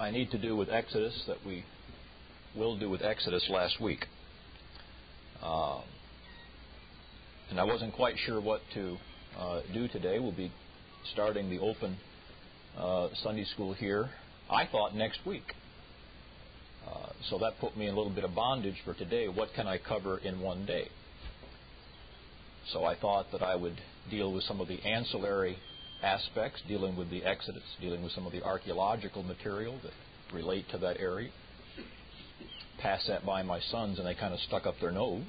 I need to do with Exodus that we will do with Exodus last week. Uh, and I wasn't quite sure what to uh, do today. We'll be starting the open uh, Sunday school here. I thought next week. Uh, so that put me in a little bit of bondage for today. What can I cover in one day? So I thought that I would deal with some of the ancillary aspects, dealing with the Exodus, dealing with some of the archaeological material that relate to that area. Pass that by my sons, and they kind of stuck up their nose.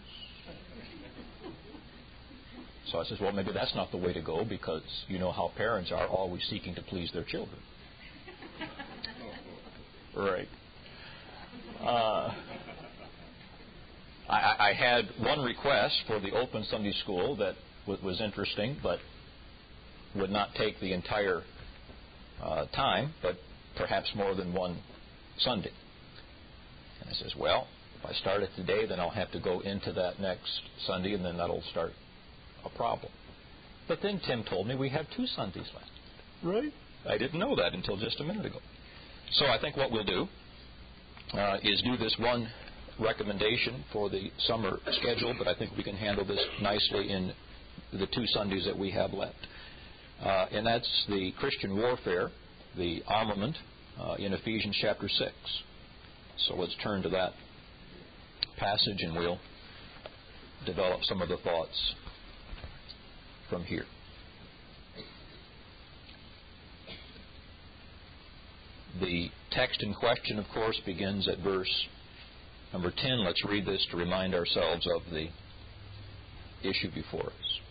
So I says, well, maybe that's not the way to go because you know how parents are always seeking to please their children. right. Uh, I, I, had one request for the open Sunday school that w- was interesting, but would not take the entire uh, time, but perhaps more than one Sunday. And I says, well, if I start it today, then I'll have to go into that next Sunday, and then that'll start a problem. But then Tim told me we have two Sundays left. Right. I didn't know that until just a minute ago. So I think what we'll do uh, is do this one recommendation for the summer schedule, but I think we can handle this nicely in the two Sundays that we have left. Uh, and that's the Christian warfare, the armament uh, in Ephesians chapter 6. So let's turn to that passage and we'll develop some of the thoughts from here. The text in question, of course, begins at verse number 10. Let's read this to remind ourselves of the issue before us.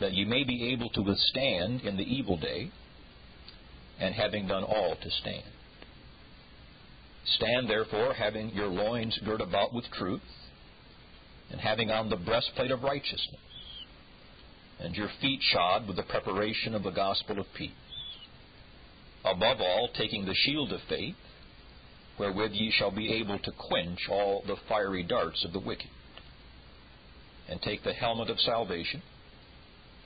that ye may be able to withstand in the evil day, and having done all to stand. Stand therefore, having your loins girt about with truth, and having on the breastplate of righteousness, and your feet shod with the preparation of the gospel of peace. Above all, taking the shield of faith, wherewith ye shall be able to quench all the fiery darts of the wicked. And take the helmet of salvation,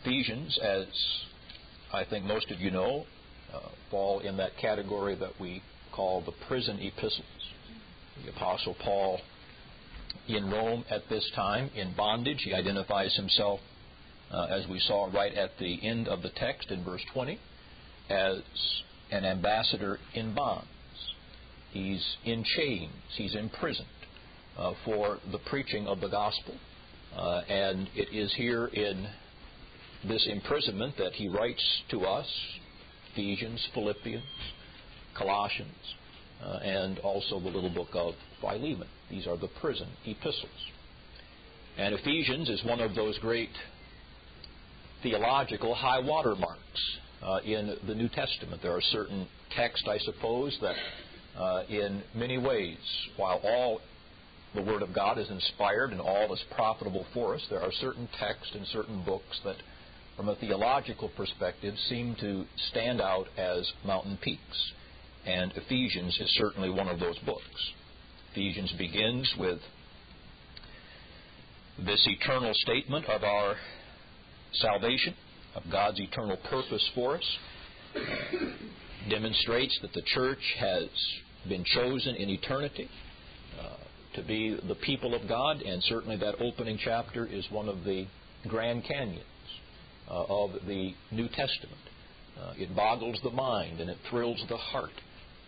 Ephesians, as I think most of you know, uh, fall in that category that we call the prison epistles. The Apostle Paul in Rome at this time in bondage. He identifies himself, uh, as we saw right at the end of the text in verse 20, as an ambassador in bonds. He's in chains, he's imprisoned uh, for the preaching of the gospel. Uh, and it is here in this imprisonment that he writes to us Ephesians, Philippians, Colossians, uh, and also the little book of Philemon. These are the prison epistles. And Ephesians is one of those great theological high water marks uh, in the New Testament. There are certain texts, I suppose, that uh, in many ways, while all the Word of God is inspired and all is profitable for us, there are certain texts and certain books that, from a theological perspective, seem to stand out as mountain peaks. And Ephesians is certainly one of those books. Ephesians begins with this eternal statement of our salvation, of God's eternal purpose for us, demonstrates that the church has been chosen in eternity uh, to be the people of God, and certainly that opening chapter is one of the Grand Canyons uh, of the New Testament. Uh, it boggles the mind and it thrills the heart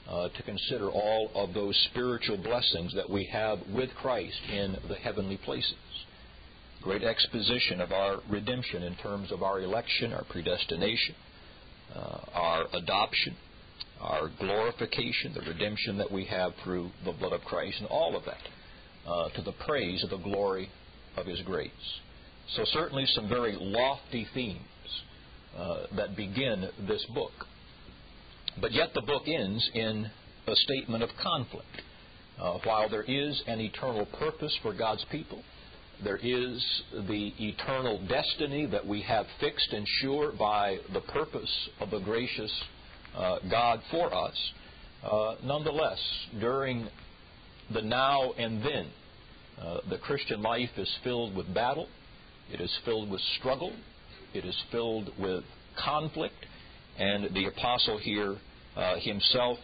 uh, to consider all of those spiritual blessings that we have with Christ in the heavenly places. Great exposition of our redemption in terms of our election, our predestination, uh, our adoption, our glorification, the redemption that we have through the blood of Christ, and all of that uh, to the praise of the glory of His grace. So, certainly, some very lofty themes uh, that begin this book. But yet, the book ends in a statement of conflict. Uh, while there is an eternal purpose for God's people, there is the eternal destiny that we have fixed and sure by the purpose of the gracious uh, God for us. Uh, nonetheless, during the now and then, uh, the Christian life is filled with battle, it is filled with struggle, it is filled with conflict, and the apostle here uh, himself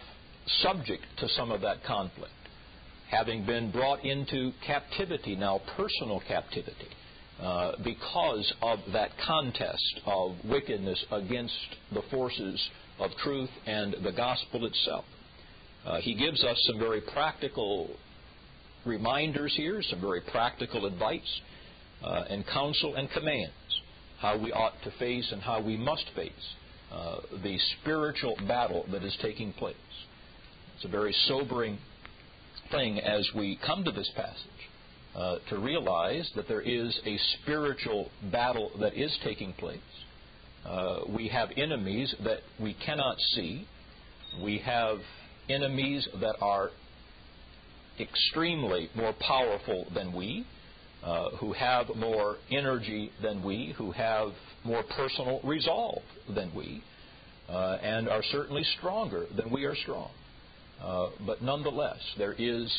subject to some of that conflict, having been brought into captivity, now personal captivity, uh, because of that contest of wickedness against the forces of truth and the gospel itself. Uh, he gives us some very practical reminders here, some very practical advice uh, and counsel and commands how we ought to face and how we must face uh, the spiritual battle that is taking place. It's a very sobering thing as we come to this passage uh, to realize that there is a spiritual battle that is taking place. Uh, we have enemies that we cannot see. We have enemies that are extremely more powerful than we, uh, who have more energy than we, who have more personal resolve than we, uh, and are certainly stronger than we are strong. Uh, but nonetheless, there is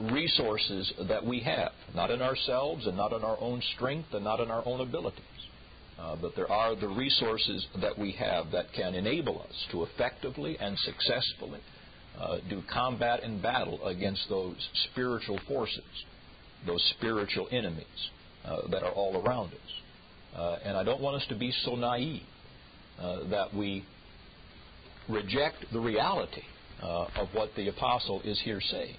resources that we have, not in ourselves and not in our own strength and not in our own abilities. Uh, but there are the resources that we have that can enable us to effectively and successfully uh, do combat and battle against those spiritual forces, those spiritual enemies uh, that are all around us. Uh, and I don't want us to be so naive uh, that we reject the reality uh, of what the apostle is here saying.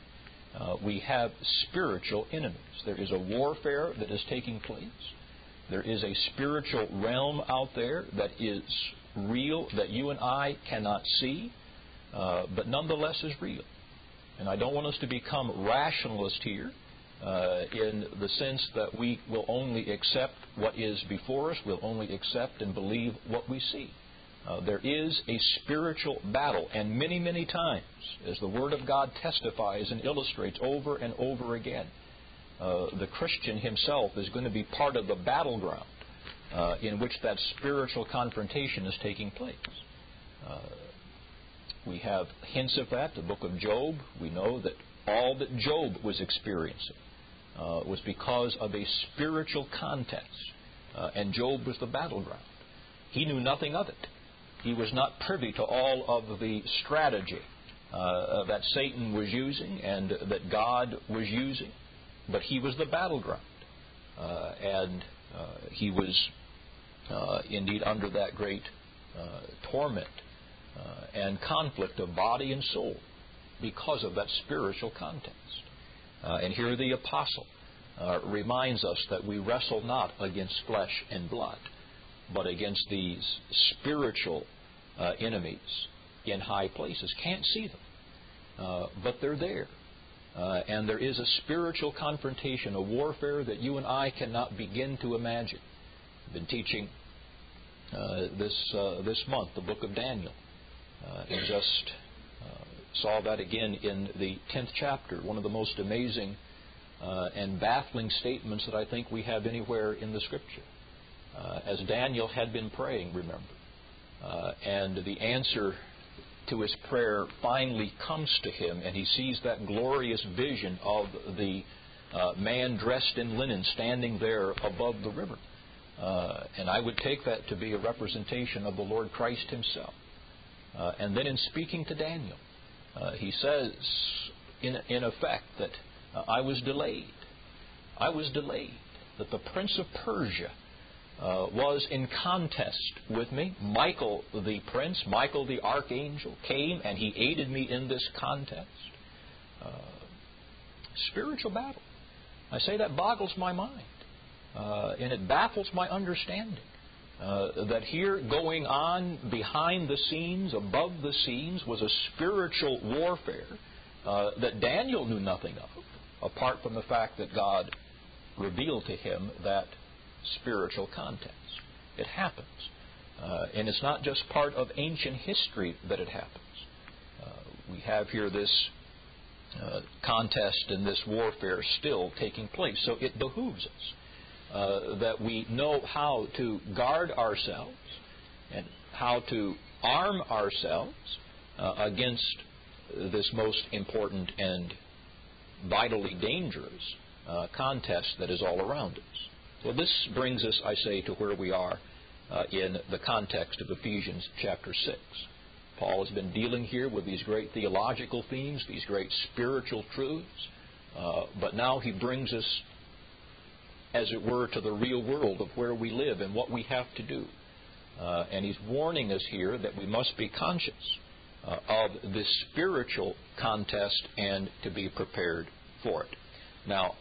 we have spiritual enemies. There is a warfare that is taking place. There is a spiritual realm out there that is real, that you and I cannot see uh, but nonetheless is real. And I don't want us to become rationalists here uh, in the sense that we will only accept what is before us, we'll only accept and believe what we see. Uh, there is a spiritual battle, and many, many times, as the Word of God testifies and illustrates over and over again, uh, the Christian himself is going to be part of the battleground uh, in which that spiritual confrontation is taking place. Uh, we have hints of that. The book of Job, we know that all that Job was experiencing uh, was because of a spiritual contest. Uh, and Job was the battleground. He knew nothing of it. He was not privy to all of the strategy uh, that Satan was using and that God was using, but he was the battleground. Uh, and uh, he was uh, indeed under that great torment uh, and conflict of body and soul because of that spiritual context. Uh, and here the apostle uh, reminds us that we wrestle not against flesh and blood, but against these spiritual uh, enemies in high places. Can't see them, uh, but they're there. Uh, and there is a spiritual confrontation, a warfare that you and I cannot begin to imagine. I've been teaching this this month the book of Daniel, uh, and just uh, saw that again in the 10th chapter, one of the most amazing uh, and baffling statements that I think we have anywhere in the Scripture. as Daniel had been praying, remember, and the answer to his prayer finally comes to him, and he sees that glorious vision of the uh, man dressed in linen standing there above the river. Uh, and I would take that to be a representation of the Lord Christ himself. Uh, and then in speaking to Daniel, uh, he says, in, in effect, that uh, I was delayed. I was delayed. That the prince of Persia uh, was in contest with me. Michael the prince, Michael the archangel, came and he aided me in this contest. Uh, spiritual battle. I say that boggles my mind, uh, and it baffles my understanding. Uh, that here going on behind the scenes, above the scenes, was a spiritual warfare uh, that Daniel knew nothing of, apart from the fact that God revealed to him that spiritual context. It happens. Uh, and it's not just part of ancient history that it happens. Uh, we have here this uh, contest and this warfare still taking place. So it behooves us uh, that we know how to guard ourselves and how to arm ourselves uh, against this most important and vitally dangerous uh, contest that is all around us. Well, this brings us, I say, to where we are uh, in the context of Ephesians chapter 6. Paul has been dealing here with these great theological themes, these great spiritual truths, uh, but now he brings us, as it were, to the real world of where we live and what we have to do. Uh, and he's warning us here that we must be conscious uh, of this spiritual contest and to be prepared for it. Now,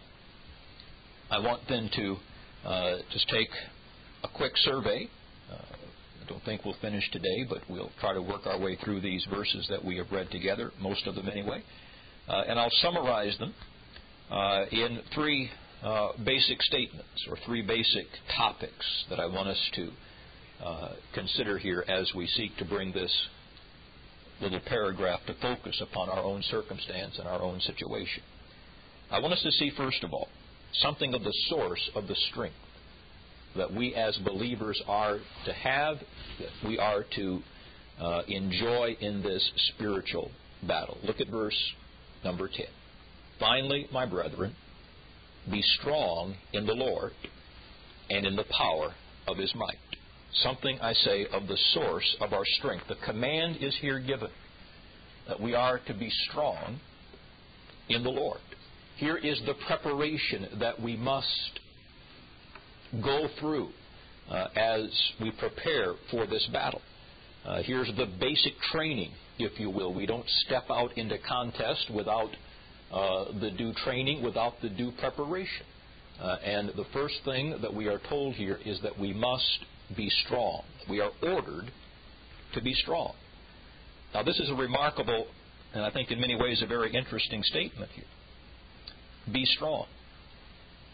I want then to uh, just take a quick survey. Uh, I don't think we'll finish today, but we'll try to work our way through these verses that we have read together, most of them anyway. Uh, and I'll summarize them uh, in three uh, basic statements or three basic topics that I want us to uh, consider here as we seek to bring this little paragraph to focus upon our own circumstance and our own situation. I want us to see, first of all, something of the source of the strength that we as believers are to have, that we are to uh, enjoy in this spiritual battle. Look at verse number 10. Finally, my brethren, be strong in the Lord and in the power of his might. Something, I say, of the source of our strength. The command is here given that we are to be strong in the Lord. Here is the preparation that we must go through uh, as we prepare for this battle. Uh, here's the basic training, if you will. We don't step out into contest without the due training, without the due preparation. Uh, and the first thing that we are told here is that we must be strong. We are ordered to be strong. Now, this is a remarkable, and I think in many ways a very interesting statement here. Be strong.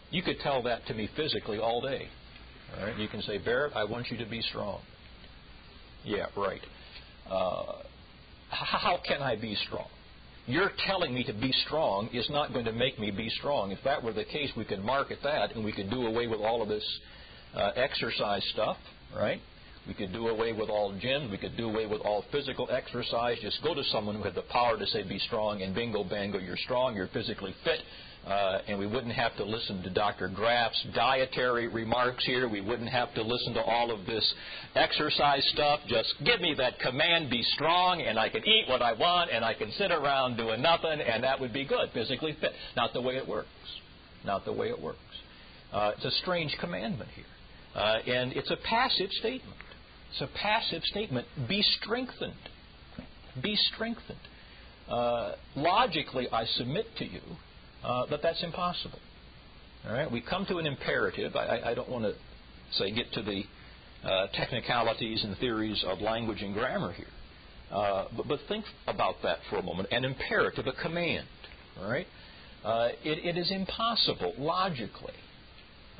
You could tell that to me physically all day. All right? You can say, Barrett, I want you to be strong. Yeah, right. Uh, how can I be strong? You're telling me to be strong is not going to make me be strong. If that were the case, we could market that and we could do away with all of this uh, exercise stuff, right? We could do away with all gym. We could do away with all physical exercise. Just go to someone who had the power to say, be strong, and bingo, bango, you're strong, you're physically fit. Uh, and we wouldn't have to listen to Dr. Graff's dietary remarks here. We wouldn't have to listen to all of this exercise stuff. Just give me that command, be strong, and I can eat what I want, and I can sit around doing nothing, and that would be good, physically fit. Not the way it works. Not the way it works. Uh, it's a strange commandment here. Uh, and it's a passive statement. It's a passive statement. Be strengthened. Be strengthened. Uh, logically, I submit to you uh, that that's impossible. All right, we come to an imperative. I, I don't want to say get to the uh, technicalities and theories of language and grammar here, uh, but, but, think about that for a moment. An imperative, a command. All right, uh, it, it is impossible logically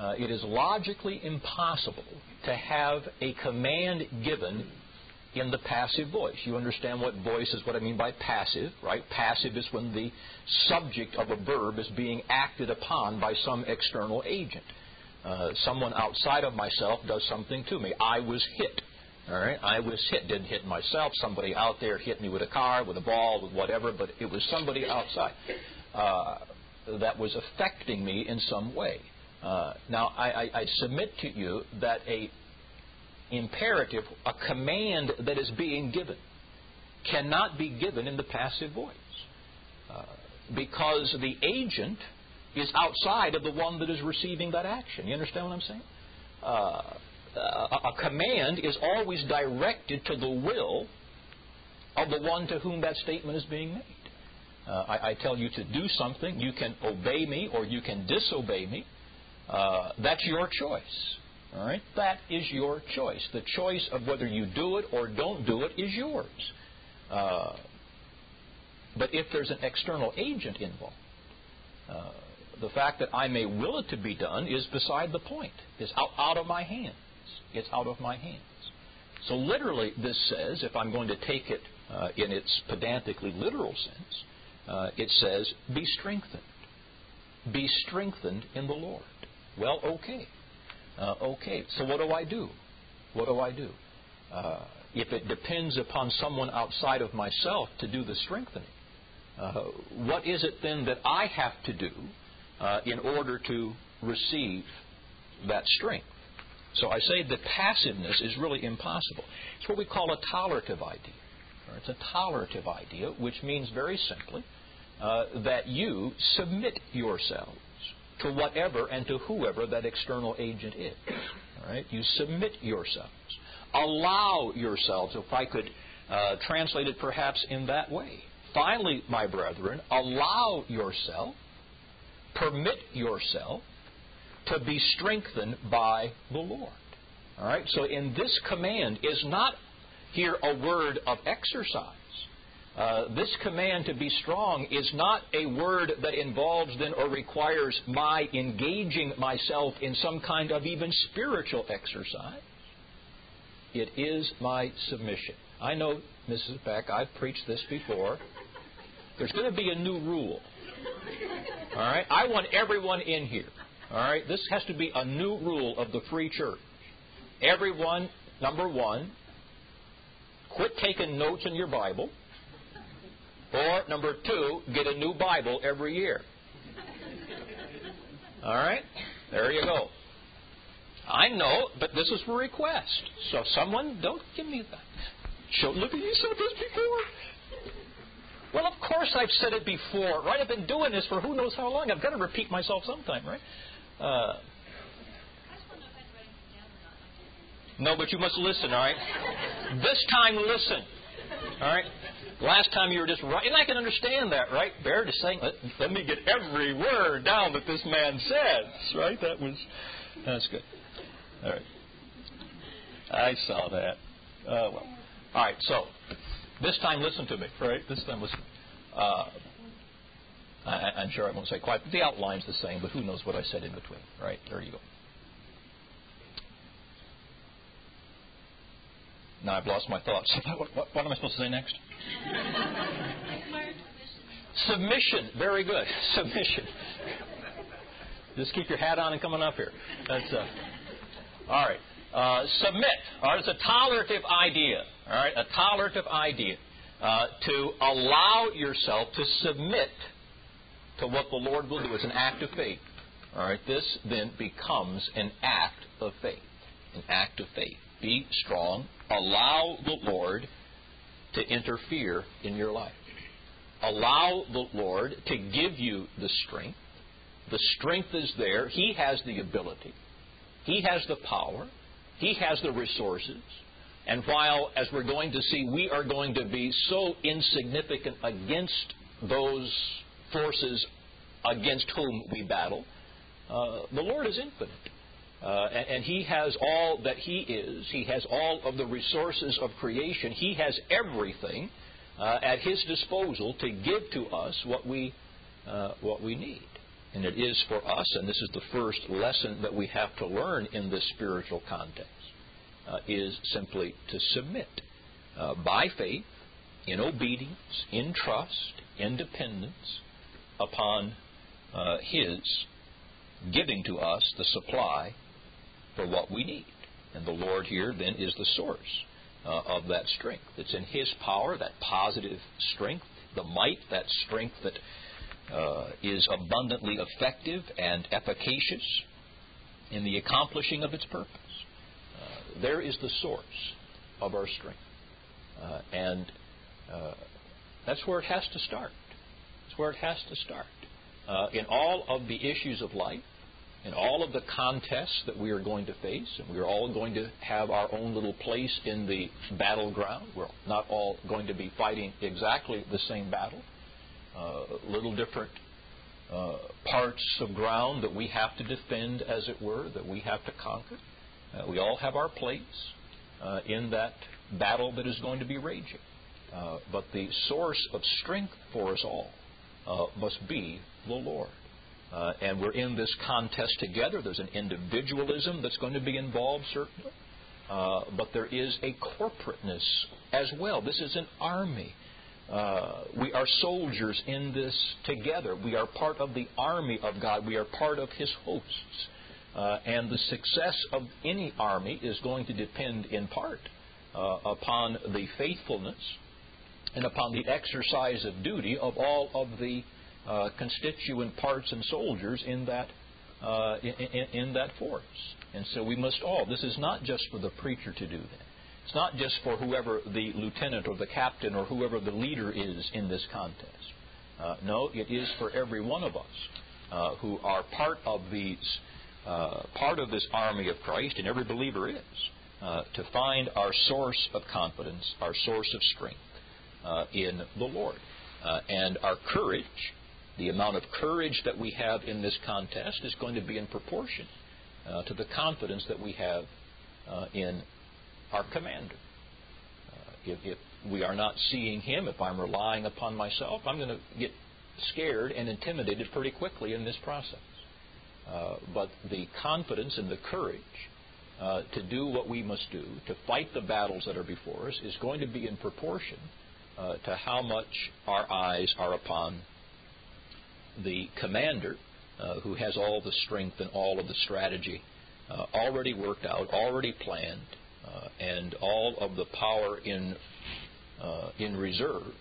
uh, it is logically impossible to have a command given in the passive voice. You understand what voice is what I mean by passive, right? Passive is when the subject of a verb is being acted upon by some external agent. Uh, someone outside of myself does something to me. I was hit. All right, I was hit. Didn't hit myself. Somebody out there hit me with a car, with a ball, with whatever. But it was somebody outside uh, that was affecting me in some way. Uh, now, I, I, I submit to you that a imperative, a command that is being given, cannot be given in the passive voice. Uh, because the agent is outside of the one that is receiving that action. You understand what I'm saying? Uh, uh, a command is always directed to the will of the one to whom that statement is being made. Uh, I, I, tell you to do something, you can obey me or you can disobey me. Uh, that's your choice. All right? That is your choice. The choice of whether you do it or don't do it is yours. Uh, but if there's an external agent involved, uh, the fact that I may will it to be done is beside the point. It's out, out of my hands. It's out of my hands. So literally, this says, if I'm going to take it uh, in its pedantically literal sense, uh, it says, be strengthened. Be strengthened in the Lord. Well, okay. Uh, okay, so what do I do? What do I do? Uh, if it depends upon someone outside of myself to do the strengthening, uh, what is it then that I have to do uh, in order to receive that strength? So I say that passiveness is really impossible. It's what we call a tolerative idea. It's a tolerative idea, which means very simply uh, that you submit yourselves to whatever and to whoever that external agent is. All right? You submit yourselves. Allow yourselves, if I could uh, translate it perhaps in that way. Finally, my brethren, allow yourself, permit yourself to be strengthened by the Lord. All right? So in this command is not here a word of exercise. Uh, this command to be strong is not a word that involves then or requires my engaging myself in some kind of even spiritual exercise. It is my submission. I know, Mrs. Beck, I've preached this before. There's going to be a new rule. All right? I want everyone in here. All right? This has to be a new rule of the free church. Everyone, number one, quit taking notes in your Bible. Or, number two, get a new Bible every year. All right? There you go. I know, but this is a request. So someone, don't give me that. Show, look, you said this before. Well, of course I've said it before, right? I've been doing this for who knows how long. I've got to repeat myself sometime, right? Uh, no, but you must listen, all right? this time, listen. All right? Last time you were just right, and I can understand that, right? Baird is saying, let, let me get every word down that this man says, right? That was, that's good. All right. I saw that. Uh, well. All right, so this time listen to me, right? This time listen. Uh, I, am sure I won't say quite, the outline's the same, but who knows what I said in between, right? There you go. Now I've lost my thoughts. what, what, what am I supposed to say next? Submission. Very good. Submission. Just keep your hat on and coming up here. That's uh, all right. Uh, submit. All right, it's a tolerative idea. All right, a tolerative idea uh, to allow yourself to submit to what the Lord will do. It's an act of faith. All right, this then becomes an act of faith. An act of faith. Be strong. Allow the Lord to interfere in your life. Allow the Lord to give you the strength. The strength is there. He has the ability. He has the power. He has the resources. And while, as we're going to see, we are going to be so insignificant against those forces against whom we battle, uh, the Lord is infinite. Uh, and, and, He has all that He is. He has all of the resources of creation. He has everything uh, at His disposal to give to us what we, uh, what we need. And it is for us, and this is the first lesson that we have to learn in this spiritual context, uh, is simply to submit uh, by faith, in obedience, in trust, in dependence upon uh, His giving to us the supply for what we need. And the Lord here then is the source uh, of that strength. It's in His power, that positive strength, the might, that strength that uh, is abundantly effective and efficacious in the accomplishing of its purpose. Uh, there is the source of our strength. Uh, and uh, that's where it has to start. That's where it has to start. Uh, in all of the issues of life, in all of the contests that we are going to face, and we're all going to have our own little place in the battleground. We're not all going to be fighting exactly the same battle. Uh, little different uh, parts of ground that we have to defend, as it were, that we have to conquer. Uh, we all have our place uh, in that battle that is going to be raging. Uh, but the source of strength for us all uh, must be the Lord. Uh, and we're in this contest together. There's an individualism that's going to be involved, certainly. Uh, but there is a corporateness as well. This is an army. Uh, we are soldiers in this together. We are part of the army of God. We are part of His hosts. Uh, and the success of any army is going to depend in part uh, upon the faithfulness and upon the exercise of duty of all of the uh, constituent parts and soldiers in that uh, in, in, that force. And so we must all. This is not just for the preacher to do that. It's not just for whoever the lieutenant or the captain or whoever the leader is in this contest. Uh, no, it is for every one of us uh, who are part of these, uh, part of this army of Christ, and every believer is, to find our source of confidence, our source of strength in the Lord, and our courage the amount of courage that we have in this contest is going to be in proportion uh, to the confidence that we have uh, in our commander. Uh, if, if, we are not seeing him, if I'm relying upon myself, I'm going to get scared and intimidated pretty quickly in this process. Uh, but the confidence and the courage uh, to do what we must do, to fight the battles that are before us, is going to be in proportion uh, to how much our eyes are upon the commander, uh, who has all the strength and all of the strategy uh, already worked out, already planned, uh, and all of the power in uh, in reserve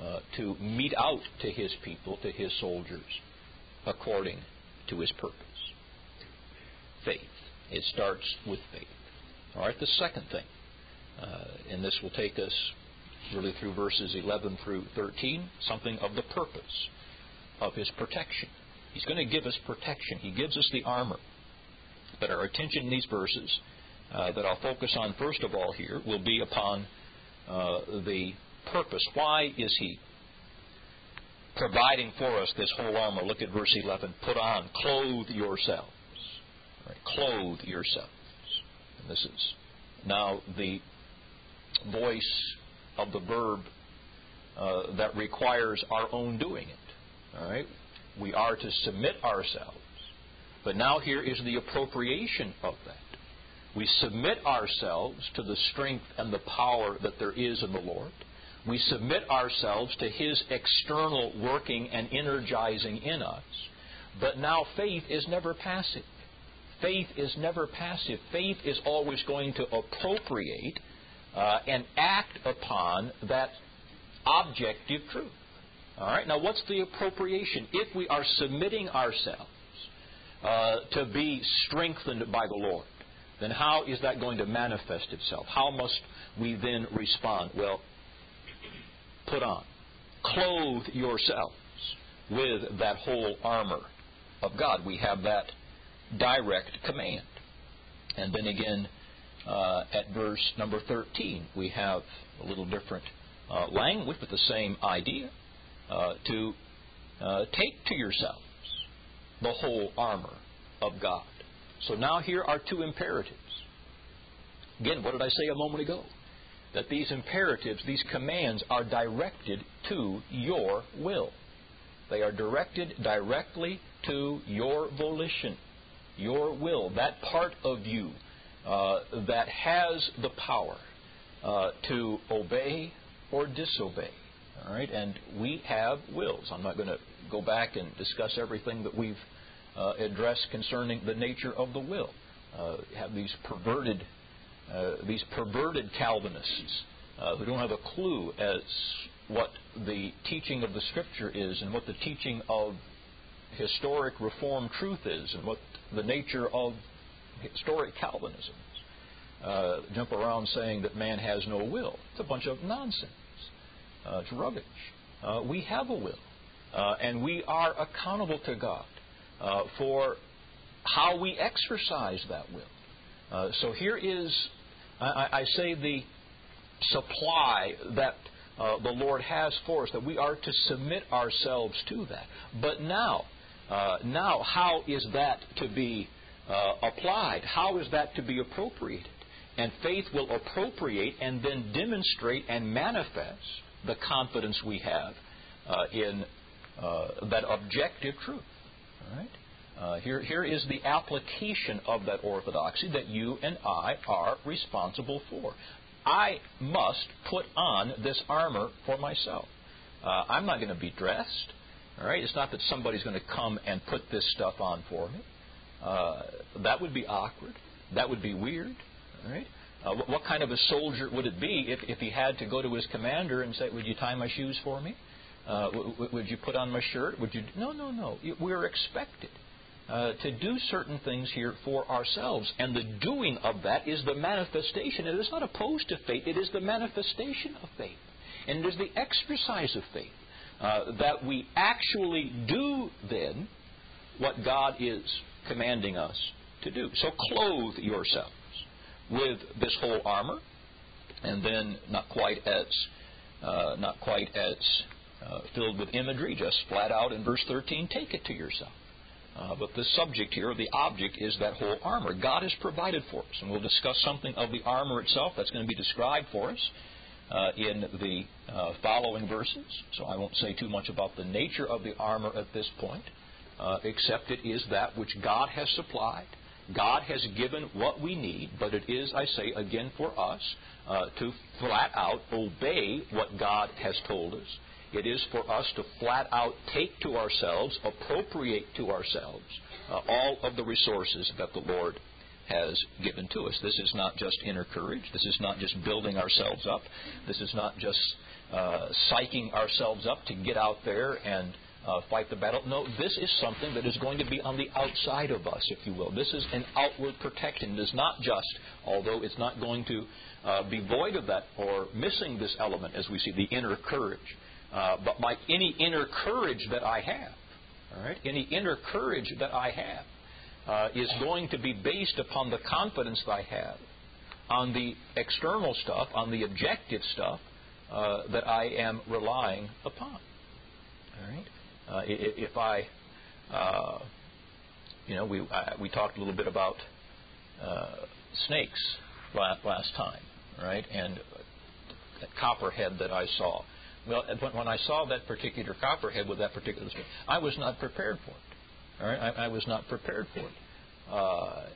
uh, to mete out to his people, to his soldiers, according to his purpose. Faith. It starts with faith. All right. The second thing, uh, and this will take us really through verses 11 through 13, something of the purpose of his protection. He's going to give us protection. He gives us the armor. But our attention in these verses uh, that I'll focus on first of all here will be upon uh, the purpose. Why is he providing for us this whole armor? Look at verse 11. Put on, clothe yourselves. Right, clothe yourselves. And this is now the voice of the verb uh, that requires our own doing it. All right? We are to submit ourselves. But now here is the appropriation of that. We submit ourselves to the strength and the power that there is in the Lord. We submit ourselves to His external working and energizing in us. But now faith is never passive. Faith is never passive. Faith is always going to appropriate uh, and act upon that objective truth. All right. Now, what's the appropriation? If we are submitting ourselves uh, to be strengthened by the Lord, then how is that going to manifest itself? How must we then respond? Well, put on, clothe yourselves with that whole armor of God. We have that direct command. And then again, uh, at verse number 13, we have a little different uh, language, but the same idea uh, to uh, take to yourselves the whole armor of God. So now here are two imperatives. Again, what did I say a moment ago? That these imperatives, these commands, are directed to your will. They are directed directly to your volition, your will, that part of you uh, that has the power uh, to obey or disobey. All right, and we have wills. I'm not going to go back and discuss everything that we've uh, addressed concerning the nature of the will. Uh, have these perverted, uh, these perverted Calvinists uh, who don't have a clue as what the teaching of the Scripture is and what the teaching of historic Reformed truth is and what the nature of historic Calvinism is. Uh, jump around saying that man has no will. It's a bunch of nonsense. Uh, it's rubbish. Uh, we have a will, uh, and we are accountable to God uh, for how we exercise that will. Uh, so here is, I, I, say, the supply that uh, the Lord has for us, that we are to submit ourselves to that. But now, now, how is that to be applied? How is that to be appropriated? And faith will appropriate and then demonstrate and manifest the confidence we have uh, in uh, that objective truth. All right? Uh, here, here is the application of that orthodoxy that you and I are responsible for. I must put on this armor for myself. Uh, I'm not going to be dressed. All right, it's not that somebody's going to come and put this stuff on for me. Uh, that would be awkward. That would be weird. All right. Uh, what, kind of a soldier would it be if, if he had to go to his commander and say, "Would you tie my shoes for me? Uh, w- would you put on my shirt? Would you?" No, no, no. We're expected uh, to do certain things here for ourselves. And the doing of that is the manifestation. It is not opposed to faith, it is the manifestation of faith. And it is the exercise of faith uh, that we actually do then what God is commanding us to do. So clothe yourselves with this whole armor, and then not quite as uh, not quite as uh, filled with imagery, just flat out in verse 13, take it to yourself. Uh, but the subject here, the object, is that whole armor. God has provided for us, and we'll discuss something of the armor itself that's going to be described for us uh, in the uh, following verses. So I won't say too much about the nature of the armor at this point, uh, except it is that which God has supplied. God has given what we need, but it is, I say again, for us uh, to flat out obey what God has told us it is for us to flat out take to ourselves, appropriate to ourselves, uh, all of the resources that the Lord has given to us. This is not just inner courage. This is not just building ourselves up. This is not just uh, psyching ourselves up to get out there and uh, fight the battle. No, this is something that is going to be on the outside of us, if you will. This is an outward protection. It is not just, although it's not going to uh, be void of that or missing this element, as we see, the inner courage. Uh, but my any inner courage that I have, all right, any inner courage that I have, uh, is going to be based upon the confidence that I have on the external stuff, on the objective stuff uh, that I am relying upon. All right, uh, if I, uh, you know, we we talked a little bit about snakes last time, right, and that copperhead that I saw. Well, when I saw that particular copperhead with that particular string, I was not prepared for it. All right, I, I was not prepared for it, uh,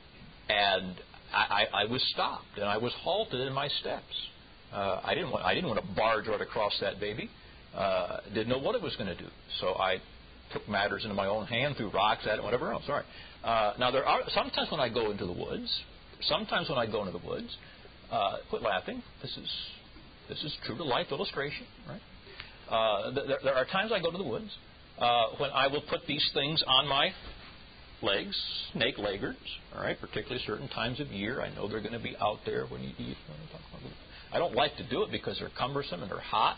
and I, I, was stopped and I was halted in my steps. Uh, I didn't want I didn't want to barge right across that baby. Uh, didn't know what it was going to do, so I took matters into my own hand, threw rocks at it, whatever else. All right. Uh, now there are sometimes when I go into the woods, sometimes when I go into the woods, uh, quit laughing. This is this is true to life illustration, right? Uh, there, there, are times I go to the woods uh, when I will put these things on my legs, snake leggers, all right, particularly certain times of year. I know they're going to be out there when you eat. I don't like to do it because they're cumbersome and they're hot.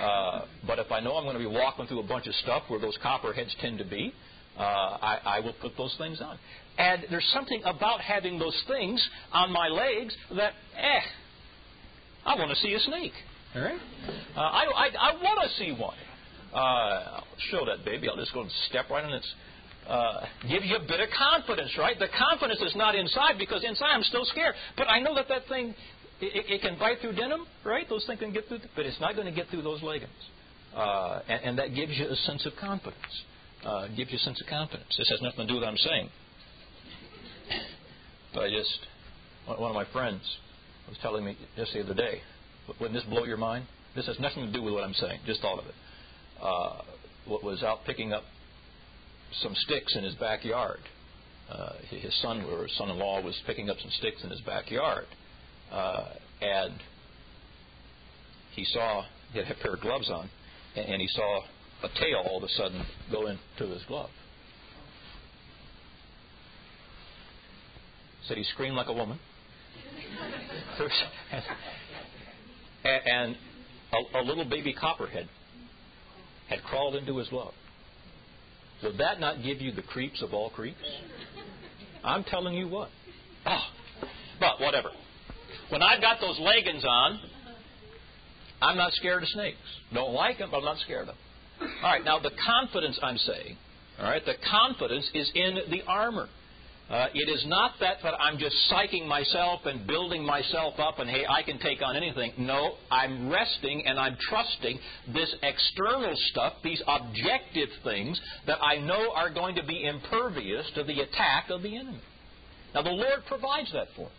Uh, but if I know I'm going to be walking through a bunch of stuff where those copperheads tend to be, uh, I, I will put those things on. And there's something about having those things on my legs that, eh, I want to see a snake. All right? Uh, I, I, I want to see one. Uh, I'll show that baby. I'll just go and step right on its. Uh, give you a bit of confidence, right? The confidence is not inside because inside I'm still scared. But I know that that thing, it, it can bite through denim, right? Those things can get through, but it's not going to get through those leggings. Uh, and, and, that gives you a sense of confidence. Uh, gives you a sense of confidence. This has nothing to do with what I'm saying. But I just, one of my friends was telling me just the other day, wouldn't this blow your mind? This has nothing to do with what I'm saying. Just thought of it. Uh, was out picking up some sticks in his backyard. Uh, his son or his son-in-law was picking up some sticks in his backyard, uh, and he saw he had a pair of gloves on, and, and he saw a tail all of a sudden go into his glove. Said he screamed like a woman. and a, a little baby copperhead had crawled into his glove. Would that not give you the creeps of all creeps? I'm telling you what. Ah, but whatever. When I've got those leggings on, I'm not scared of snakes. Don't like them, but I'm not scared of them. All right, now the confidence I'm saying, all right, the confidence is in the armor. Uh, it is not that, that I'm just psyching myself and building myself up and, hey, I can take on anything. No, I'm resting and I'm trusting this external stuff, these objective things that I know are going to be impervious to the attack of the enemy. Now, the Lord provides that for us.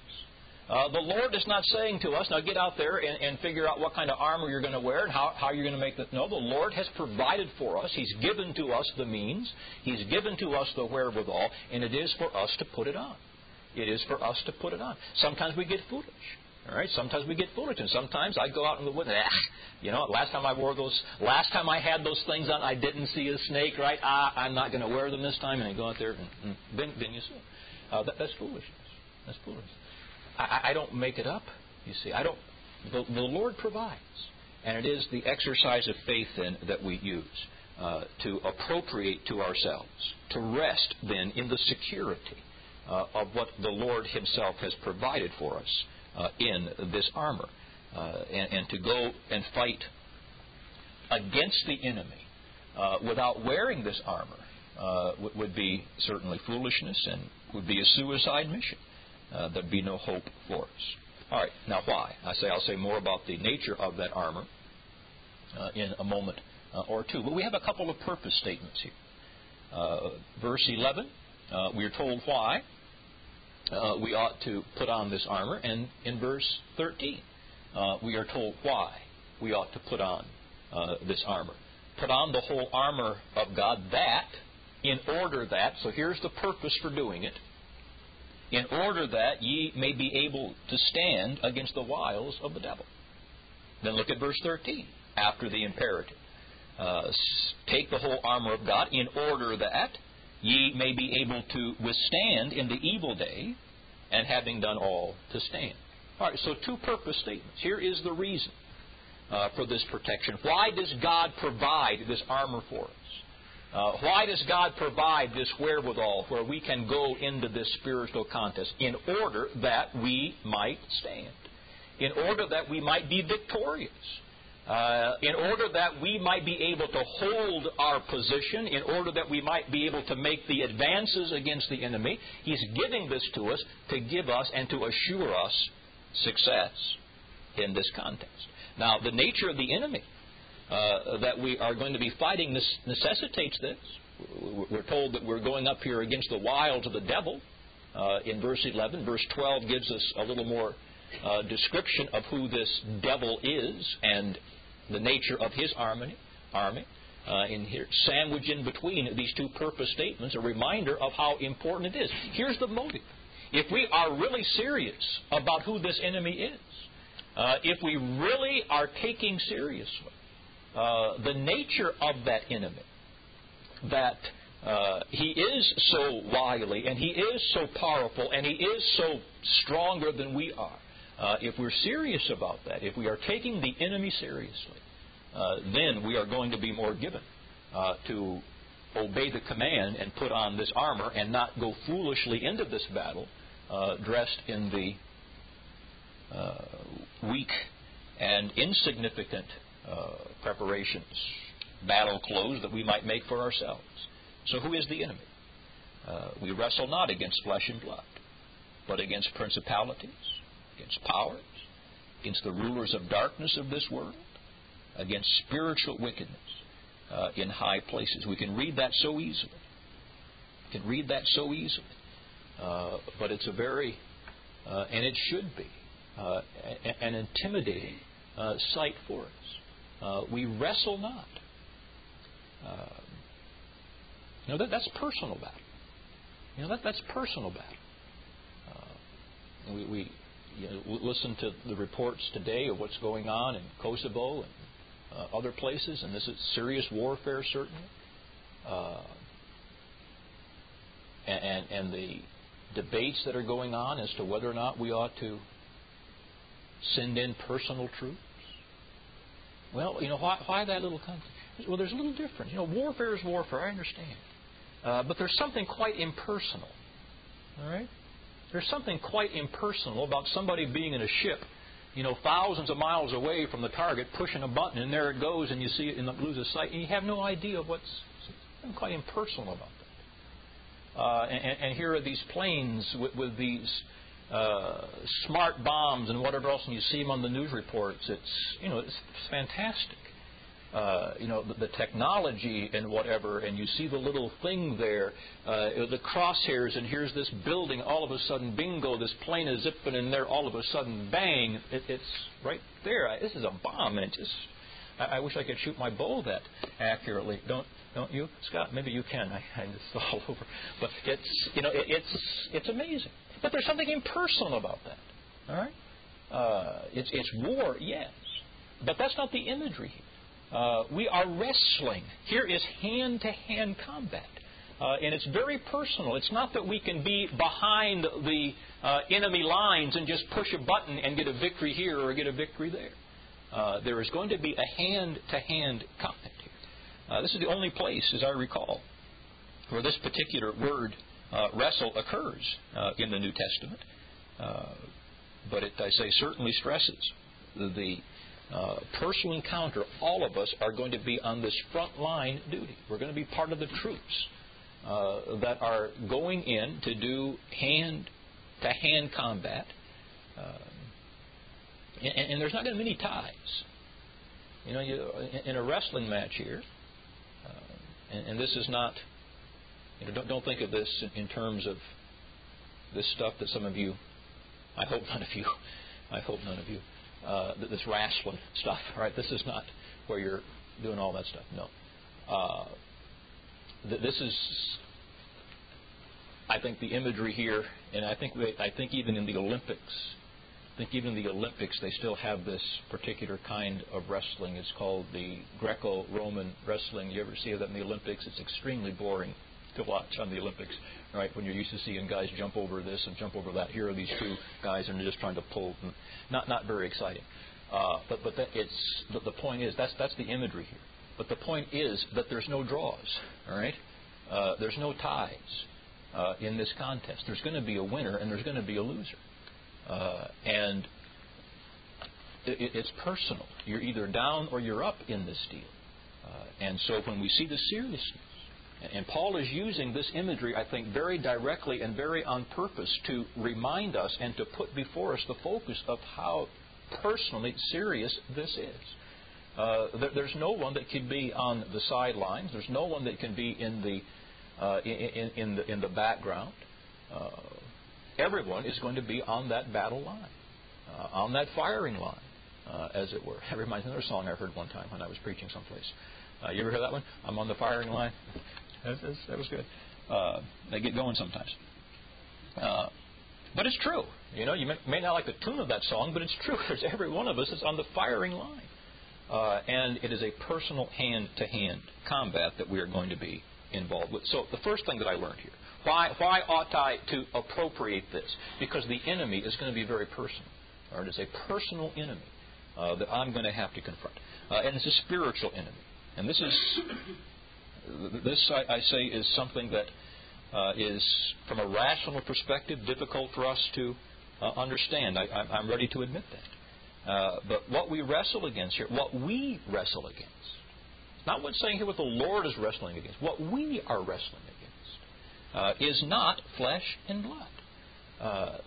Uh, the Lord is not saying to us, now get out there and, and figure out what kind of armor you're going to wear and how, how you're going to make that. No, the Lord has provided for us. He's given to us the means. He's given to us the wherewithal, and it is for us to put it on. It is for us to put it on. Sometimes we get foolish. All right. Sometimes we get foolish, and sometimes I go out in the woods. Ah, you know, last time I wore those, last time I had those things on, I didn't see a snake. Right? Ah, I'm not going to wear them this time, and I go out there and, and then, then you see. Uh, that, that's foolishness. That's foolishness. I, I don't make it up. You see, I don't. The, the Lord provides, and it is the exercise of faith then that we use uh, to appropriate to ourselves, to rest then in the security uh, of what the Lord Himself has provided for us uh, in this armor, uh, and, and, to go and fight against the enemy uh, without wearing this armor uh, would be certainly foolishness and would be a suicide mission uh, there'd be no hope for us. All right, now why? I say I'll say more about the nature of that armor uh, in a moment uh, or two. But we have a couple of purpose statements here. Uh, verse 11, uh, we are told why uh, we ought to put on this armor, and in verse 13, we are told why we ought to put on this armor. Put on the whole armor of God that, in order that, so here's the purpose for doing it, in order that ye may be able to stand against the wiles of the devil. Then look at verse 13, after the imperative. Uh, take the whole armor of God in order that ye may be able to withstand in the evil day, and having done all, to stand. All right, so two purpose statements. Here is the reason uh, for this protection. Why does God provide this armor for us? Uh, why does God provide this wherewithal where we can go into this spiritual contest? In order that we might stand. In order that we might be victorious. Uh, in order that we might be able to hold our position, in order that we might be able to make the advances against the enemy, He's giving this to us to give us and to assure us success in this contest. Now, the nature of the enemy uh, that we are going to be fighting necessitates this. We're told that we're going up here against the wiles of the devil uh, in verse 11. Verse 12 gives us a little more uh, description of who this devil is and the nature of his army. army. Uh, in here, sandwiched in between these two purpose statements, a reminder of how important it is. Here's the motive. If we are really serious about who this enemy is, uh, if we really are taking seriously uh, the nature of that enemy. That uh, he is so wily and he is so powerful and he is so stronger than we are. Uh, if we're serious about that, if we are taking the enemy seriously, uh, then we are going to be more given uh, to obey the command and put on this armor and not go foolishly into this battle dressed in the weak and insignificant preparations, battle clothes that we might make for ourselves. So, who is the enemy? Uh, we wrestle not against flesh and blood, but against principalities, against powers, against the rulers of darkness of this world, against spiritual wickedness uh, in high places. We can read that so easily. We can read that so easily. Uh, but it's a very, uh, and it should be, uh, an intimidating uh, sight for us. Uh, we wrestle not. Uh, you know, that, that's personal battle. You know, that, that's personal battle. Uh, we we you know, listen to the reports today of what's going on in Kosovo and uh, other places, and this is serious warfare, certainly. Uh, and, and the debates that are going on as to whether or not we ought to send in personal troops well, you know, why, why that little conflict? Well, there's a little difference. You know, warfare is warfare, I understand. Uh, but there's something quite impersonal All right? There's something quite impersonal about somebody being in a ship, you know, thousands of miles away from the target, pushing a button, and there it goes, and you see it and lose a sight, and you have no idea what's quite impersonal about that. Uh, and, and, here are these planes with, with these uh, smart bombs and whatever else, and you see them on the news reports. It's you know it's, fantastic. Uh, you know the, the, technology and whatever, and you see the little thing there, uh, the crosshairs, and here's this building. All of a sudden, bingo! This plane is zipping in there. All of a sudden, bang! It, it's right there. I, this is a bomb, and it just. I, I wish I could shoot my bow that accurately. Don't don't you, Scott? Maybe you can. I, I it's all over, but it's you know it, it's it's amazing. But there's something impersonal about that. All right? Uh, it's, it's war, yes. But that's not the imagery here. Uh, we are wrestling. Here is hand to hand combat. Uh, and it's very personal. It's not that we can be behind the uh, enemy lines and just push a button and get a victory here or get a victory there. Uh, there is going to be a hand to hand combat here. Uh, this is the only place, as I recall, where this particular word wrestle occurs uh, in the New Testament. Uh, but it, I say, certainly stresses the, uh, personal encounter. All of us are going to be on this front line duty. We're going to be part of the troops uh, that are going in to do hand to hand combat. And, and, there's not going to be many ties. You know, you, in a wrestling match here, and, and this is not you know, don't, don't think of this in, terms of this stuff that some of you, I hope none of you, I hope none of you, uh, this wrestling stuff, right? This is not where you're doing all that stuff. No. Uh, this is, I think, the imagery here, and I think I think even in the Olympics, I think even in the Olympics they still have this particular kind of wrestling. It's called the Greco-Roman wrestling. You ever see that in the Olympics? It's extremely boring to watch on the Olympics, right? When you're used to seeing guys jump over this and jump over that. Here are these two guys, and they're just trying to pull. Not not very exciting. Uh, but but that it's the, the point is that's that's the imagery here. But the point is that there's no draws. All right, uh, there's no ties uh, in this contest. There's going to be a winner and there's going to be a loser, uh, and it, it's personal. You're either down or you're up in this deal. Uh, and so when we see the seriousness and Paul is using this imagery, I think, very directly and very on purpose to remind us and to put before us the focus of how personally serious this is. Uh, there, there's no one that can be on the sidelines. There's no one that can be in the uh, in, in, the in the background. Uh, everyone is going to be on that battle line, uh, on that firing line, uh, as it were. It reminds me of another song I heard one time when I was preaching someplace. Uh, you ever hear that one? I'm on the firing line. That, that was good. Uh, they get going sometimes. Uh, but it's true. You know, you may, may, not like the tune of that song, but it's true. There's every one of us is on the firing line. Uh, and it is a personal hand to hand combat that we are going to be involved with. So, the first thing that I learned here why, why ought I to appropriate this? Because the enemy is going to be very personal, or it is a personal enemy uh, that I'm going to have to confront. Uh, and it's a spiritual enemy. And this is this, I, I say, is something that uh, is, from a rational perspective, difficult for us to uh, understand. I, am ready to admit that. Uh, but what we wrestle against here, what we wrestle against, not what's saying here what the Lord is wrestling against, what we are wrestling against, uh, is not flesh and blood. Uh,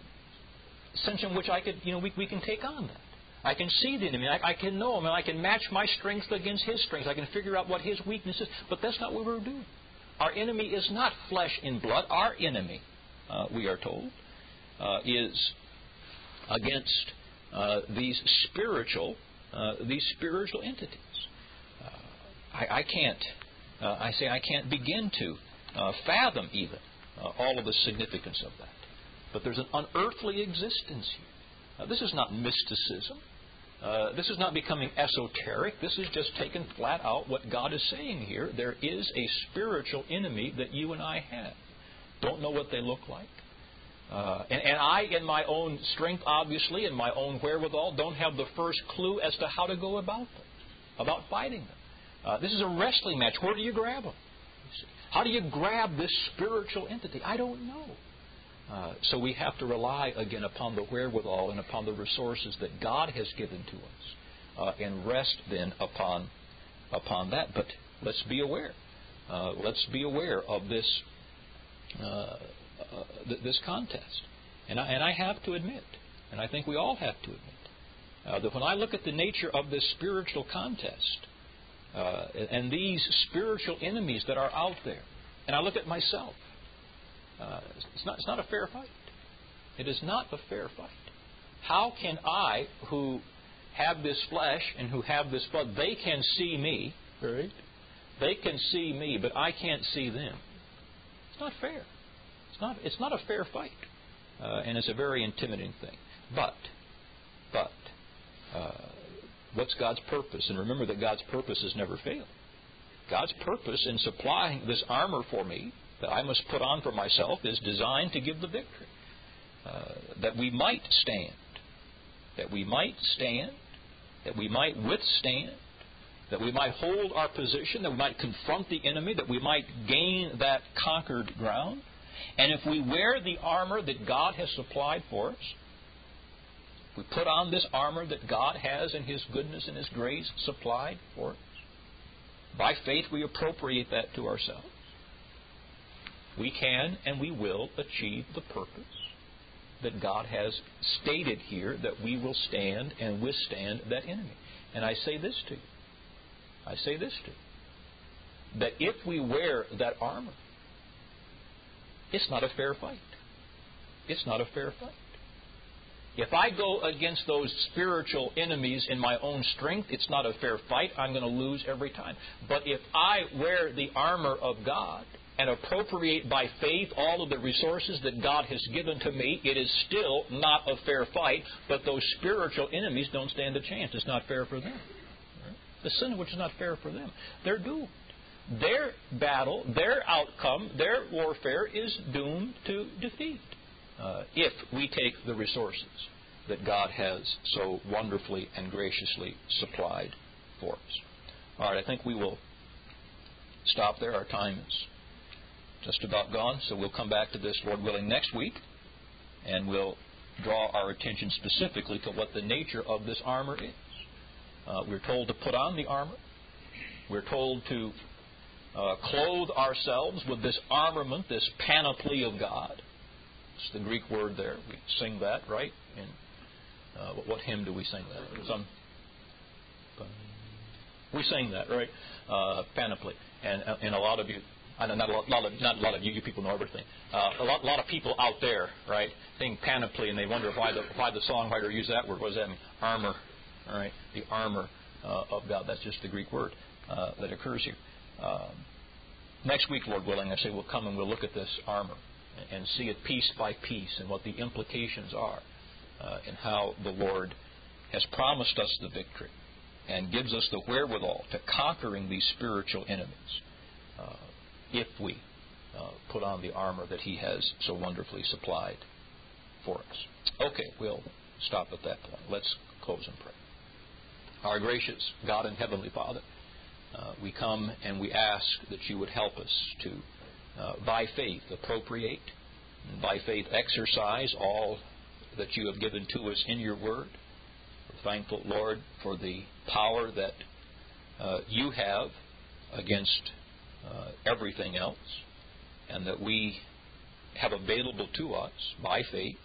sense in which I could, you know, we, we can take on that. I can see the enemy. I, I can know him, and I can match my strength against his strength. I can figure out what his weakness is. But that's not what we're doing. Our enemy is not flesh and blood. Our enemy, uh, we are told, uh, is against uh, these spiritual uh, these spiritual entities. Uh, I, I, can't. Uh, I say I can't begin to fathom even all of the significance of that. But there's an unearthly existence here. Uh, this is not mysticism. Uh, this is not becoming esoteric. This is just taking flat out what God is saying here. There is a spiritual enemy that you and I have. Don't know what they look like. Uh, and, and, I, in my own strength, obviously, and my own wherewithal, don't have the first clue as to how to go about them, about fighting them. Uh, this is a wrestling match. Where do you grab them? How do you grab this spiritual entity? I don't know. Uh, so we have to rely again upon the wherewithal and upon the resources that God has given to us, uh, and rest then upon upon that. But let's be aware. Uh, let's be aware of this uh, uh, th- this contest. And I, and I have to admit, and I think we all have to admit, that when I look at the nature of this spiritual contest and these spiritual enemies that are out there, and I look at myself, uh, it's, not, it's not a fair fight. It is not a fair fight. How can I, who have this flesh and who have this blood, they can see me, right? They can see me, but I can't see them. It's not fair. It's not, it's not a fair fight. Uh, and it's a very intimidating thing. But, but, uh, what's God's purpose? And remember that God's purpose has never failed. God's purpose in supplying this armor for me that I must put on for myself is designed to give the victory. Uh, that we might stand. That we might stand. That we might withstand. That we might hold our position. That we might confront the enemy. That we might gain that conquered ground. And if we wear the armor that God has supplied for us, we put on this armor that God has in His goodness and His grace supplied for us, by faith we appropriate that to ourselves. We can and we will achieve the purpose that God has stated here that we will stand and withstand that enemy. And I say this to you. I say this to you. That if we wear that armor, it's not a fair fight. It's not a fair fight. If I go against those spiritual enemies in my own strength, it's not a fair fight. I'm going to lose every time. But if I wear the armor of God and appropriate by faith all of the resources that God has given to me, it is still not a fair fight, but those spiritual enemies don't stand a chance. It's not fair for them. The sin which is not fair for them. They're doomed their battle, their outcome, their warfare is doomed to defeat uh, if we take the resources that God has so wonderfully and graciously supplied for us. All right, I think we will stop there. Our time is just about gone, so we'll come back to this, Lord willing, next week, and we'll draw our attention specifically to what the nature of this armor is. Uh, we're told to put on the armor. We're told to uh, clothe ourselves with this armament, this panoply of God. It's the Greek word there. We sing that, right? In uh, what, what, hymn do we sing that? Some. We sing that, right? Uh, panoply, and uh, and a lot of you. I know not a lot, of not a lot of you, you people know everything. Uh, a lot, lot of people out there, right, think panoply, and they wonder why the why the songwriter used that word. What does that mean? Armor, all right, the armor uh, of God. That's just the Greek word uh, that occurs here. Um, next week, Lord willing, I say we'll come and we'll look at this armor and see it piece by piece and what the implications are uh, and how the Lord has promised us the victory and gives us the wherewithal to conquering these spiritual enemies uh, if we uh, put on the armor that He has so wonderfully supplied for us. Okay, we'll stop at that point. Let's close in prayer. Our gracious God and Heavenly Father, uh, we come and we ask that you would help us to, uh, by faith, appropriate, and by faith, exercise all that you have given to us in your word. We're thankful, Lord, for the power that uh, you have against uh, everything else, and that we have available to us by faith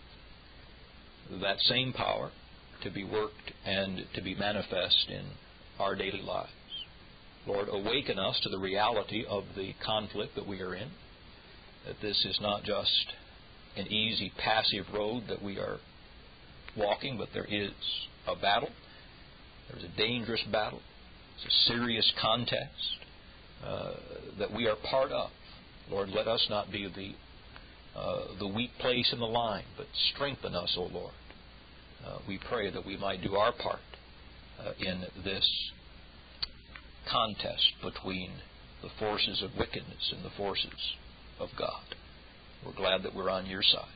that same power to be worked and to be manifest in our daily lives. Lord, awaken us to the reality of the conflict that we are in. That this is not just an easy, passive road that we are walking, but there is a battle. There's a dangerous battle. It's a serious contest uh, that we are part of. Lord, let us not be the, uh, the weak place in the line, but strengthen us, O Lord. Uh, we pray that we might do our part uh, in this contest between the forces of wickedness and the forces of God. We're glad that we're on your side.